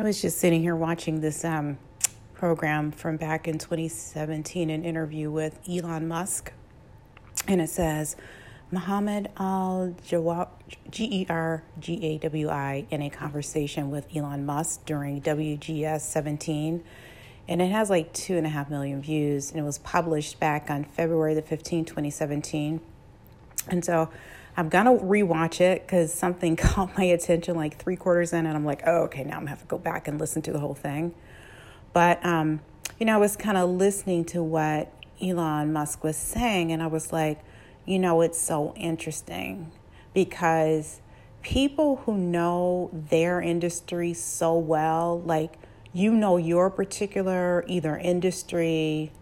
I was just sitting here watching this um, program from back in 2017, an interview with Elon Musk, and it says Muhammad Al G E R G A W I in a conversation with Elon Musk during WGS 17. And it has like two and a half million views, and it was published back on February the 15th, 2017. And so I'm gonna rewatch it because something caught my attention like three quarters in, and I'm like, oh, okay, now I'm gonna have to go back and listen to the whole thing. But, um, you know, I was kind of listening to what Elon Musk was saying, and I was like, you know, it's so interesting because people who know their industry so well, like you know your particular either industry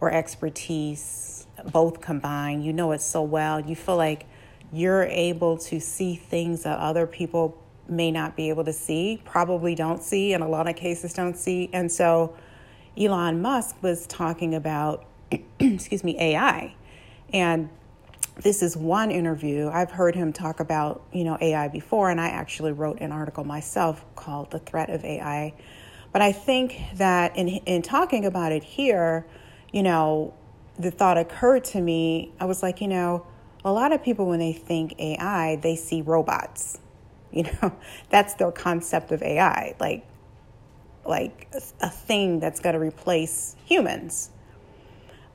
or expertise, both combined, you know it so well, you feel like you're able to see things that other people may not be able to see, probably don't see, in a lot of cases don't see. And so Elon Musk was talking about, excuse me, AI. And this is one interview. I've heard him talk about, you know, AI before, and I actually wrote an article myself called The Threat of AI. But I think that in in talking about it here, you know, the thought occurred to me, I was like, you know, a lot of people when they think AI, they see robots. You know, that's their concept of AI, like like a thing that's going to replace humans.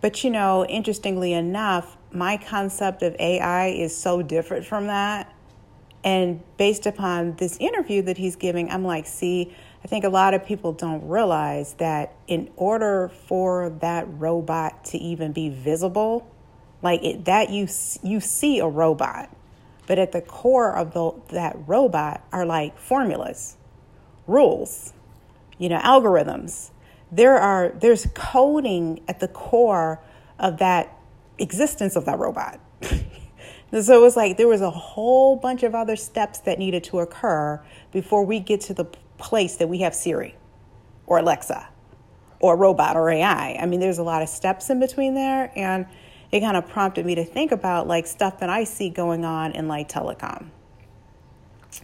But you know, interestingly enough, my concept of AI is so different from that. And based upon this interview that he's giving, I'm like, see, I think a lot of people don't realize that in order for that robot to even be visible, like it, that you you see a robot, but at the core of the, that robot are like formulas, rules, you know, algorithms. There are there's coding at the core of that existence of that robot. so it was like there was a whole bunch of other steps that needed to occur before we get to the place that we have Siri or Alexa or robot or AI. I mean, there's a lot of steps in between there. And it kind of prompted me to think about like stuff that I see going on in like telecom.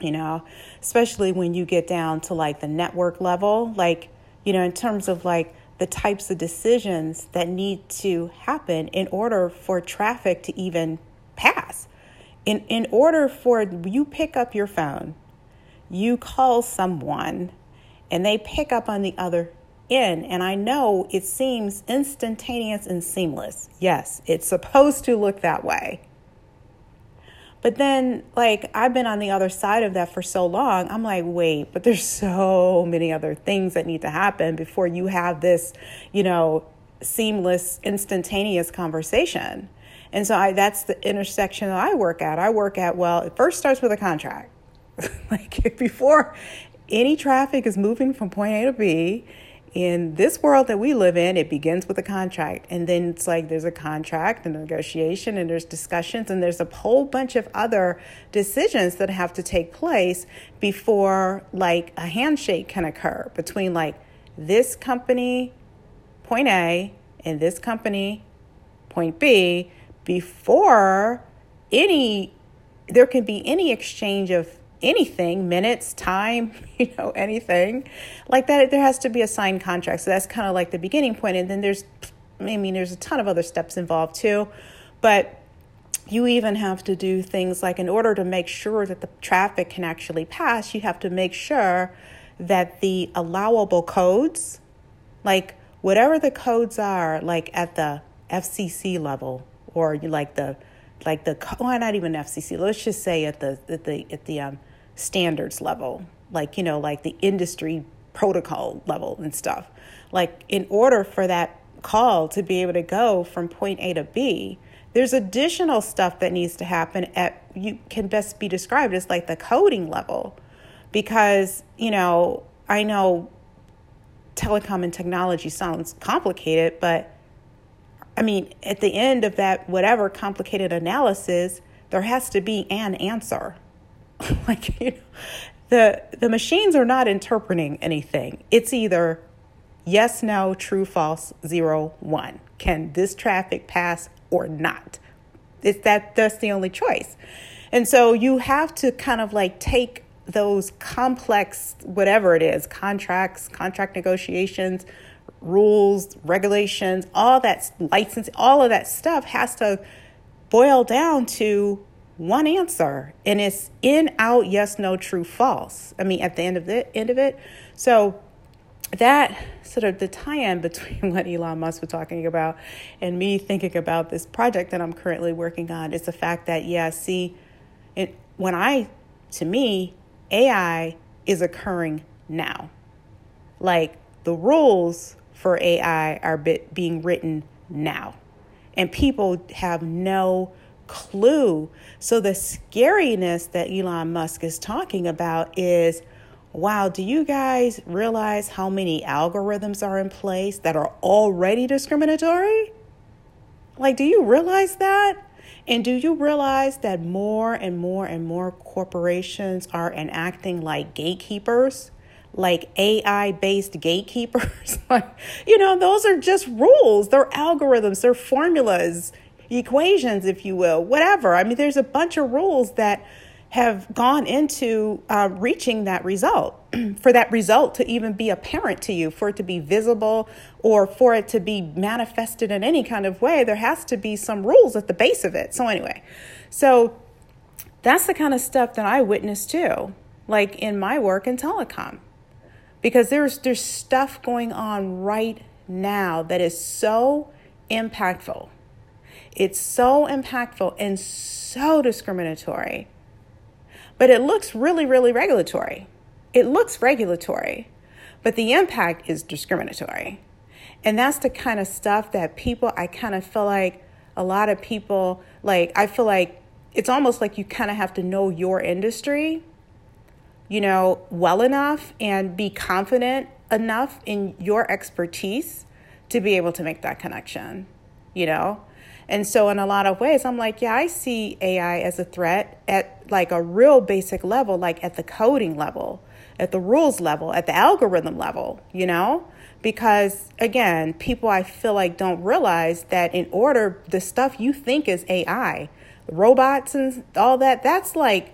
You know, especially when you get down to like the network level, like, you know, in terms of like the types of decisions that need to happen in order for traffic to even pass. In, in order for you pick up your phone, you call someone, and they pick up on the other end. And I know it seems instantaneous and seamless. Yes, it's supposed to look that way. But then, like, I've been on the other side of that for so long. I'm like, wait, but there's so many other things that need to happen before you have this, you know, seamless, instantaneous conversation. And so I, that's the intersection that I work at. I work at, well, it first starts with a contract. like, before any traffic is moving from point A to B, in this world that we live in, it begins with a contract. And then it's like there's a contract and a negotiation and there's discussions and there's a whole bunch of other decisions that have to take place before like a handshake can occur between like this company, point A, and this company, point B, before any there can be any exchange of anything, minutes, time, you know, anything like that. There has to be a signed contract. So that's kind of like the beginning point. And then there's, I mean, there's a ton of other steps involved too. But you even have to do things like in order to make sure that the traffic can actually pass, you have to make sure that the allowable codes, like whatever the codes are, like at the FCC level or like the like the why not even FCC? Let's just say at the at the at the um, standards level, like you know, like the industry protocol level and stuff. Like in order for that call to be able to go from point A to B, there's additional stuff that needs to happen at you can best be described as like the coding level, because you know I know telecom and technology sounds complicated, but I mean, at the end of that, whatever complicated analysis, there has to be an answer. like, you know, the, the machines are not interpreting anything. It's either yes, no, true, false, zero, one. Can this traffic pass or not? It's that that's the only choice. And so you have to kind of like take those complex, whatever it is, contracts, contract negotiations, rules, regulations, all that license, all of that stuff has to boil down to one answer and it's in out yes no true false. I mean at the end of the end of it. So that sort of the tie-in between what elon musk was talking about and me thinking about this project that i'm currently working on is the fact that yeah see it, when i to me ai is occurring now. Like the rules for ai are bit, being written now. And people have no clue. So, the scariness that Elon Musk is talking about is wow, do you guys realize how many algorithms are in place that are already discriminatory? Like, do you realize that? And do you realize that more and more and more corporations are enacting like gatekeepers? like AI based gatekeepers. like, you know, those are just rules, they're algorithms, they're formulas, equations, if you will, whatever. I mean, there's a bunch of rules that have gone into uh, reaching that result. for that result to even be apparent to you, for it to be visible, or for it to be manifested in any kind of way, there has to be some rules at the base of it. So, anyway, so that's the kind of stuff that I witnessed too, like in my work in telecom because there's there's stuff going on right now that is so impactful. It's so impactful and so discriminatory. But it looks really really regulatory. It looks regulatory, but the impact is discriminatory. And that's the kind of stuff that people I kind of feel like a lot of people like I feel like it's almost like you kind of have to know your industry you know, well enough and be confident enough in your expertise to be able to make that connection, you know? And so, in a lot of ways, I'm like, yeah, I see AI as a threat at like a real basic level, like at the coding level, at the rules level, at the algorithm level, you know? Because again, people I feel like don't realize that in order, the stuff you think is AI, robots and all that, that's like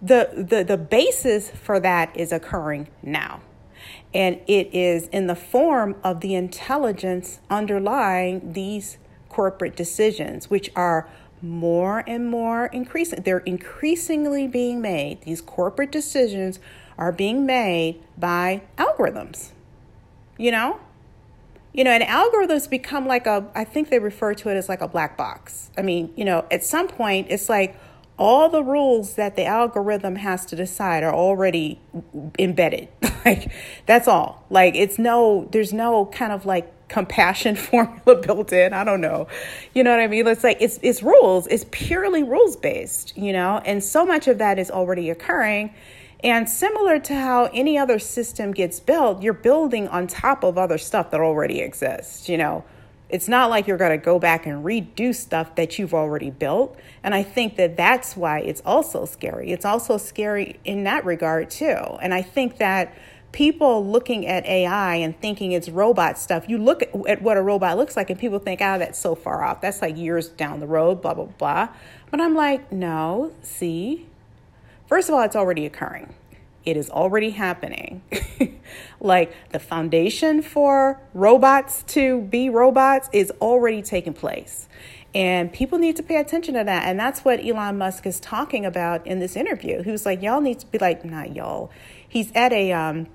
the, the, the basis for that is occurring now. And it is in the form of the intelligence underlying these corporate decisions, which are more and more increasing. They're increasingly being made. These corporate decisions are being made by algorithms. You know? You know, and algorithms become like a, I think they refer to it as like a black box. I mean, you know, at some point it's like, all the rules that the algorithm has to decide are already embedded. like that's all. Like it's no there's no kind of like compassion formula built in. I don't know. You know what I mean? It's like it's it's rules. It's purely rules based, you know? And so much of that is already occurring. And similar to how any other system gets built, you're building on top of other stuff that already exists, you know it's not like you're going to go back and redo stuff that you've already built. And I think that that's why it's also scary. It's also scary in that regard, too. And I think that people looking at AI and thinking it's robot stuff, you look at what a robot looks like and people think, oh, that's so far off. That's like years down the road, blah, blah, blah. But I'm like, no, see, first of all, it's already occurring. It is already happening. like the foundation for robots to be robots is already taking place. And people need to pay attention to that. And that's what Elon Musk is talking about in this interview. He was like, y'all need to be like, not y'all. He's at a um,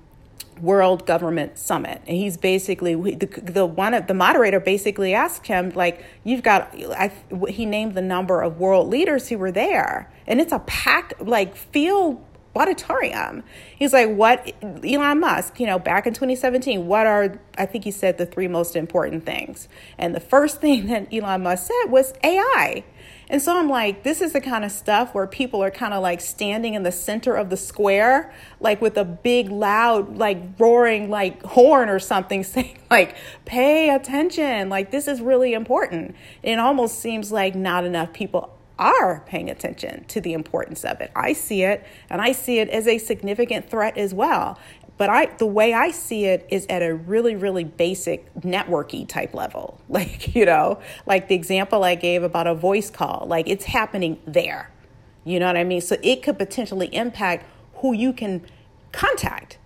World Government Summit, and he's basically the, the one of the moderator basically asked him like, "You've got." I, he named the number of world leaders who were there, and it's a pack like field auditorium. He's like, what, Elon Musk, you know, back in 2017, what are, I think he said the three most important things. And the first thing that Elon Musk said was AI. And so I'm like, this is the kind of stuff where people are kind of like standing in the center of the square, like with a big, loud, like roaring, like horn or something, saying, like, pay attention. Like, this is really important. It almost seems like not enough people are paying attention to the importance of it. I see it and I see it as a significant threat as well. But I the way I see it is at a really, really basic networky type level. Like, you know, like the example I gave about a voice call, like it's happening there. You know what I mean? So it could potentially impact who you can contact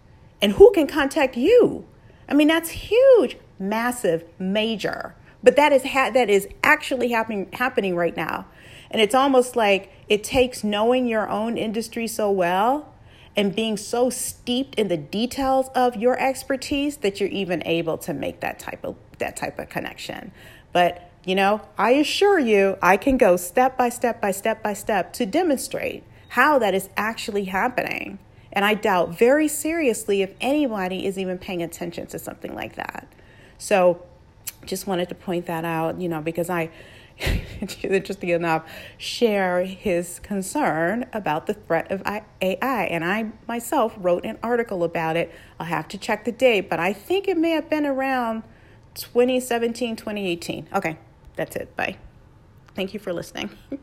and who can contact you. I mean, that's huge, massive, major. But that is ha- that is actually happening happening right now. And it's almost like it takes knowing your own industry so well and being so steeped in the details of your expertise that you're even able to make that type of that type of connection. But you know, I assure you, I can go step by step by step by step to demonstrate how that is actually happening. And I doubt very seriously if anybody is even paying attention to something like that. So, just wanted to point that out, you know, because I interesting enough, share his concern about the threat of AI. And I myself wrote an article about it. I'll have to check the date, but I think it may have been around 2017, 2018. Okay, that's it. Bye. Thank you for listening.